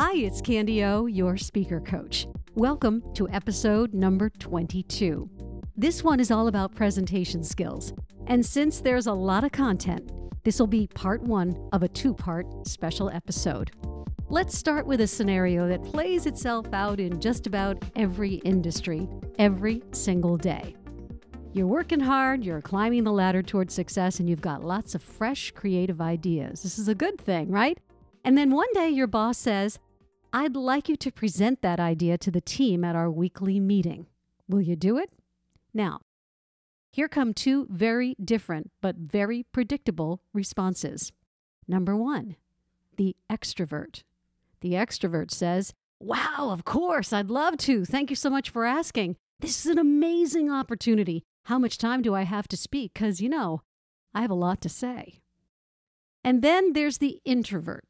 Hi, it's Candy O, your speaker coach. Welcome to episode number 22. This one is all about presentation skills. And since there's a lot of content, this will be part one of a two part special episode. Let's start with a scenario that plays itself out in just about every industry, every single day. You're working hard, you're climbing the ladder towards success, and you've got lots of fresh, creative ideas. This is a good thing, right? And then one day your boss says, I'd like you to present that idea to the team at our weekly meeting. Will you do it? Now, here come two very different but very predictable responses. Number one, the extrovert. The extrovert says, Wow, of course, I'd love to. Thank you so much for asking. This is an amazing opportunity. How much time do I have to speak? Because, you know, I have a lot to say. And then there's the introvert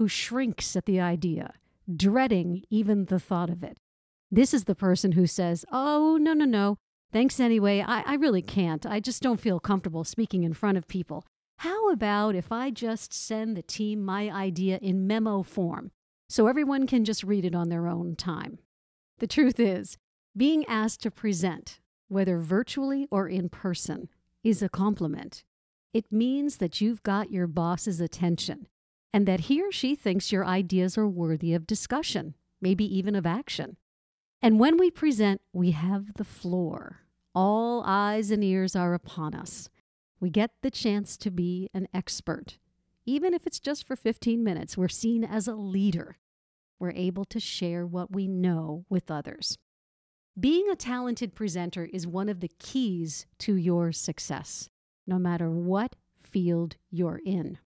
who shrinks at the idea, dreading even the thought of it. This is the person who says, Oh, no, no, no. Thanks anyway. I, I really can't. I just don't feel comfortable speaking in front of people. How about if I just send the team my idea in memo form so everyone can just read it on their own time? The truth is, being asked to present, whether virtually or in person, is a compliment. It means that you've got your boss's attention and that he or she thinks your ideas are worthy of discussion, maybe even of action. And when we present, we have the floor. All eyes and ears are upon us. We get the chance to be an expert. Even if it's just for 15 minutes, we're seen as a leader. We're able to share what we know with others. Being a talented presenter is one of the keys to your success, no matter what field you're in.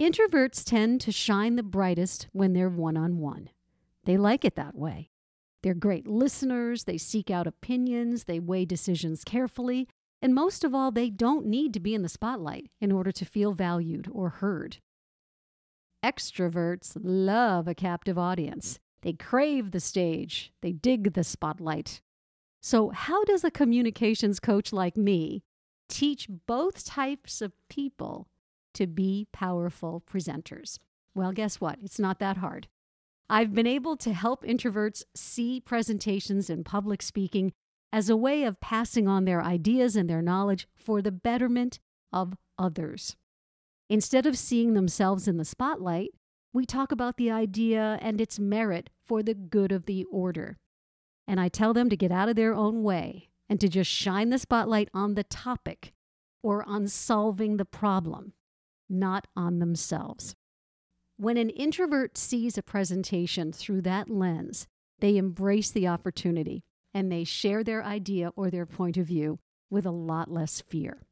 Introverts tend to shine the brightest when they're one on one. They like it that way. They're great listeners, they seek out opinions, they weigh decisions carefully, and most of all, they don't need to be in the spotlight in order to feel valued or heard. Extroverts love a captive audience. They crave the stage, they dig the spotlight. So, how does a communications coach like me teach both types of people to be powerful presenters? Well, guess what? It's not that hard. I've been able to help introverts see presentations and public speaking as a way of passing on their ideas and their knowledge for the betterment of others. Instead of seeing themselves in the spotlight, we talk about the idea and its merit for the good of the order. And I tell them to get out of their own way and to just shine the spotlight on the topic or on solving the problem not on themselves. When an introvert sees a presentation through that lens, they embrace the opportunity and they share their idea or their point of view with a lot less fear.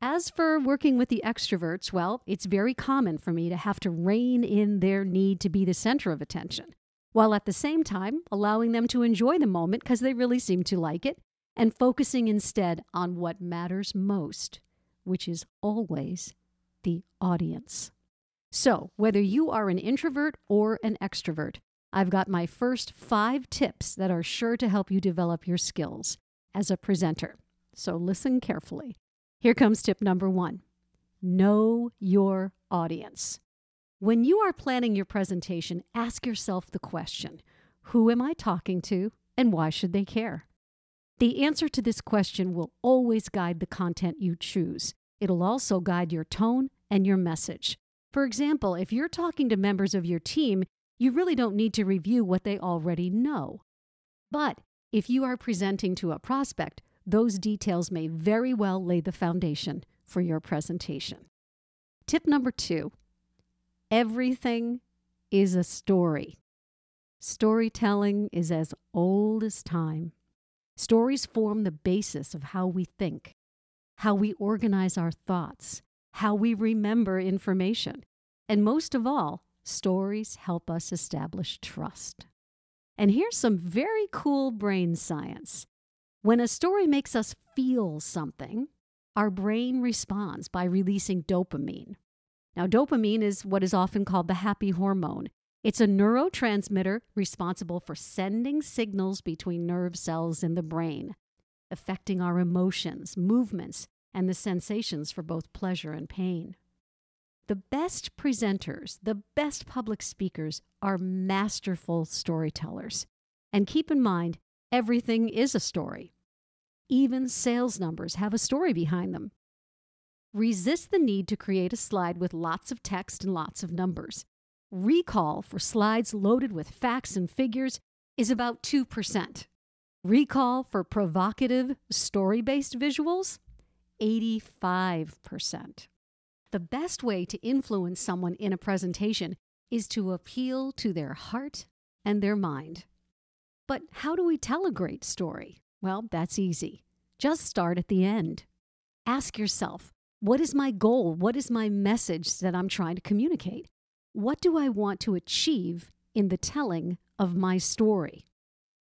As for working with the extroverts, well, it's very common for me to have to rein in their need to be the center of attention, while at the same time allowing them to enjoy the moment because they really seem to like it, and focusing instead on what matters most, which is always the audience. So, whether you are an introvert or an extrovert, I've got my first five tips that are sure to help you develop your skills as a presenter. So, listen carefully. Here comes tip number one know your audience. When you are planning your presentation, ask yourself the question Who am I talking to and why should they care? The answer to this question will always guide the content you choose. It'll also guide your tone and your message. For example, if you're talking to members of your team, you really don't need to review what they already know. But if you are presenting to a prospect, those details may very well lay the foundation for your presentation. Tip number two everything is a story. Storytelling is as old as time. Stories form the basis of how we think, how we organize our thoughts, how we remember information. And most of all, stories help us establish trust. And here's some very cool brain science. When a story makes us feel something, our brain responds by releasing dopamine. Now, dopamine is what is often called the happy hormone. It's a neurotransmitter responsible for sending signals between nerve cells in the brain, affecting our emotions, movements, and the sensations for both pleasure and pain. The best presenters, the best public speakers are masterful storytellers. And keep in mind, everything is a story. Even sales numbers have a story behind them. Resist the need to create a slide with lots of text and lots of numbers. Recall for slides loaded with facts and figures is about 2%. Recall for provocative, story based visuals, 85%. The best way to influence someone in a presentation is to appeal to their heart and their mind. But how do we tell a great story? Well, that's easy. Just start at the end. Ask yourself, what is my goal? What is my message that I'm trying to communicate? What do I want to achieve in the telling of my story?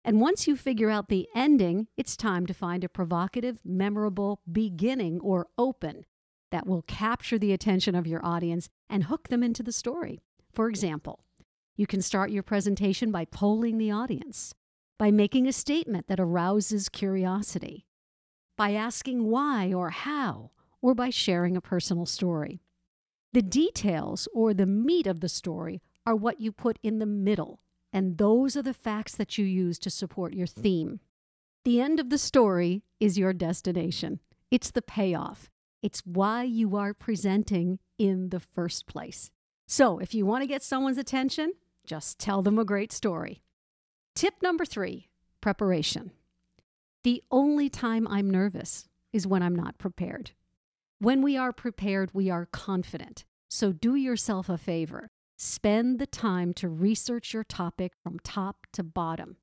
And once you figure out the ending, it's time to find a provocative, memorable beginning or open that will capture the attention of your audience and hook them into the story. For example, you can start your presentation by polling the audience, by making a statement that arouses curiosity, by asking why or how, or by sharing a personal story. The details or the meat of the story are what you put in the middle and those are the facts that you use to support your theme. The end of the story is your destination, it's the payoff. It's why you are presenting in the first place. So, if you want to get someone's attention, just tell them a great story. Tip number three preparation. The only time I'm nervous is when I'm not prepared. When we are prepared, we are confident. So, do yourself a favor Spend the time to research your topic from top to bottom.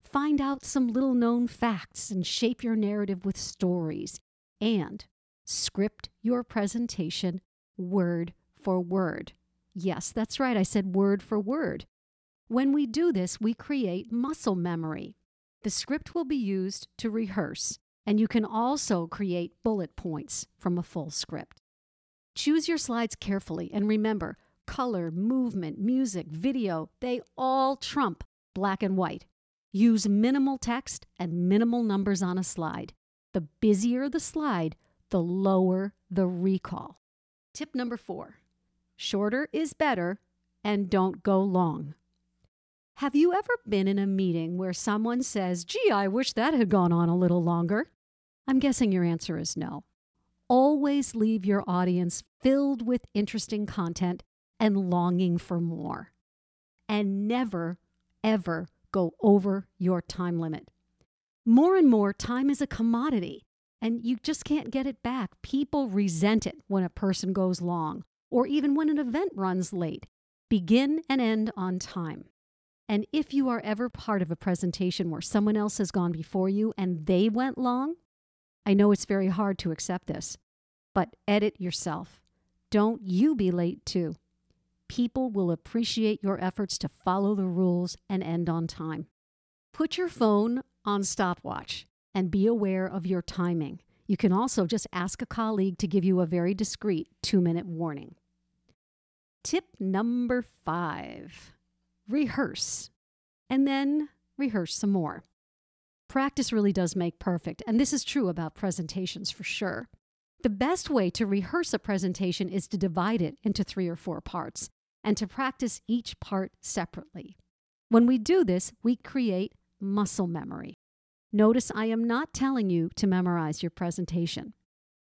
Find out some little known facts and shape your narrative with stories. And script your presentation word for word. Yes, that's right, I said word for word. When we do this, we create muscle memory. The script will be used to rehearse, and you can also create bullet points from a full script. Choose your slides carefully and remember, color, movement, music, video, they all trump black and white. Use minimal text and minimal numbers on a slide. The busier the slide, the lower the recall. Tip number four shorter is better and don't go long. Have you ever been in a meeting where someone says, Gee, I wish that had gone on a little longer? I'm guessing your answer is no. Always leave your audience filled with interesting content and longing for more. And never, ever go over your time limit. More and more, time is a commodity, and you just can't get it back. People resent it when a person goes long, or even when an event runs late. Begin and end on time. And if you are ever part of a presentation where someone else has gone before you and they went long, I know it's very hard to accept this, but edit yourself. Don't you be late too people will appreciate your efforts to follow the rules and end on time. Put your phone on stopwatch and be aware of your timing. You can also just ask a colleague to give you a very discreet two minute warning. Tip number five rehearse and then rehearse some more. Practice really does make perfect, and this is true about presentations for sure. The best way to rehearse a presentation is to divide it into three or four parts and to practice each part separately. When we do this, we create muscle memory. Notice I am not telling you to memorize your presentation.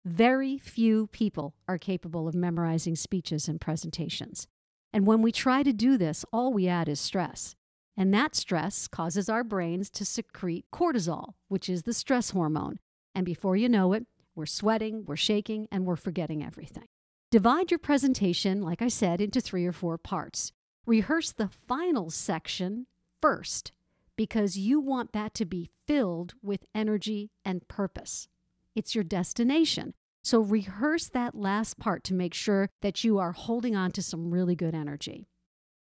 Very few people are capable of memorizing speeches and presentations. And when we try to do this, all we add is stress. And that stress causes our brains to secrete cortisol, which is the stress hormone. And before you know it, we're sweating, we're shaking, and we're forgetting everything. Divide your presentation, like I said, into three or four parts. Rehearse the final section first because you want that to be filled with energy and purpose. It's your destination. So rehearse that last part to make sure that you are holding on to some really good energy.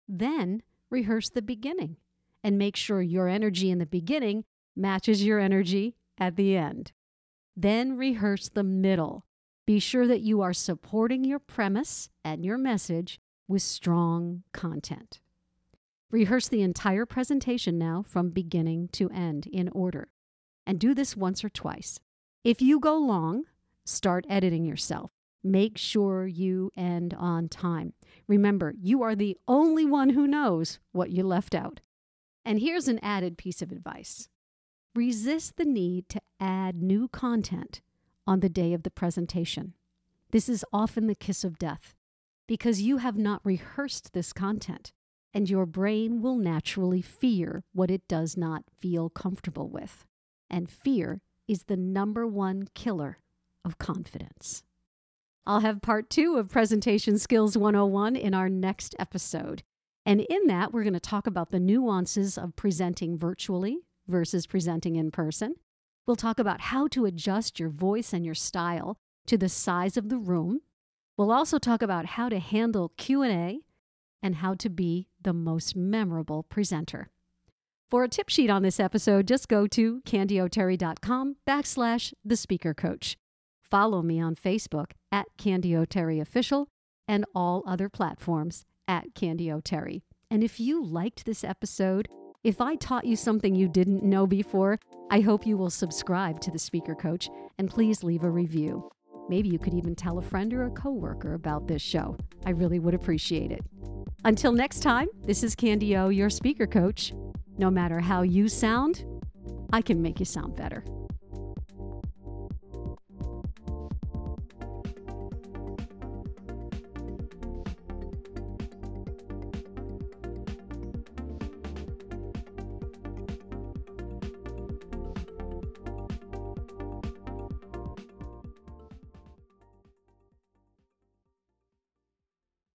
Then rehearse the beginning and make sure your energy in the beginning matches your energy at the end. Then rehearse the middle be sure that you are supporting your premise and your message with strong content. Rehearse the entire presentation now from beginning to end in order, and do this once or twice. If you go long, start editing yourself. Make sure you end on time. Remember, you are the only one who knows what you left out. And here's an added piece of advice resist the need to add new content on the day of the presentation. This is often the kiss of death because you have not rehearsed this content, and your brain will naturally fear what it does not feel comfortable with. And fear is the number one killer of confidence. I'll have part two of Presentation Skills 101 in our next episode. And in that, we're going to talk about the nuances of presenting virtually versus presenting in person. We'll talk about how to adjust your voice and your style to the size of the room. We'll also talk about how to handle Q&A and how to be the most memorable presenter. For a tip sheet on this episode, just go to candyoterry.com backslash the speaker coach. Follow me on Facebook at Candy O'Terry Official and all other platforms at Candy O'Terry. And if you liked this episode, if I taught you something you didn't know before, I hope you will subscribe to the Speaker Coach and please leave a review. Maybe you could even tell a friend or a coworker about this show. I really would appreciate it. Until next time, this is Candy O, your speaker coach. No matter how you sound, I can make you sound better.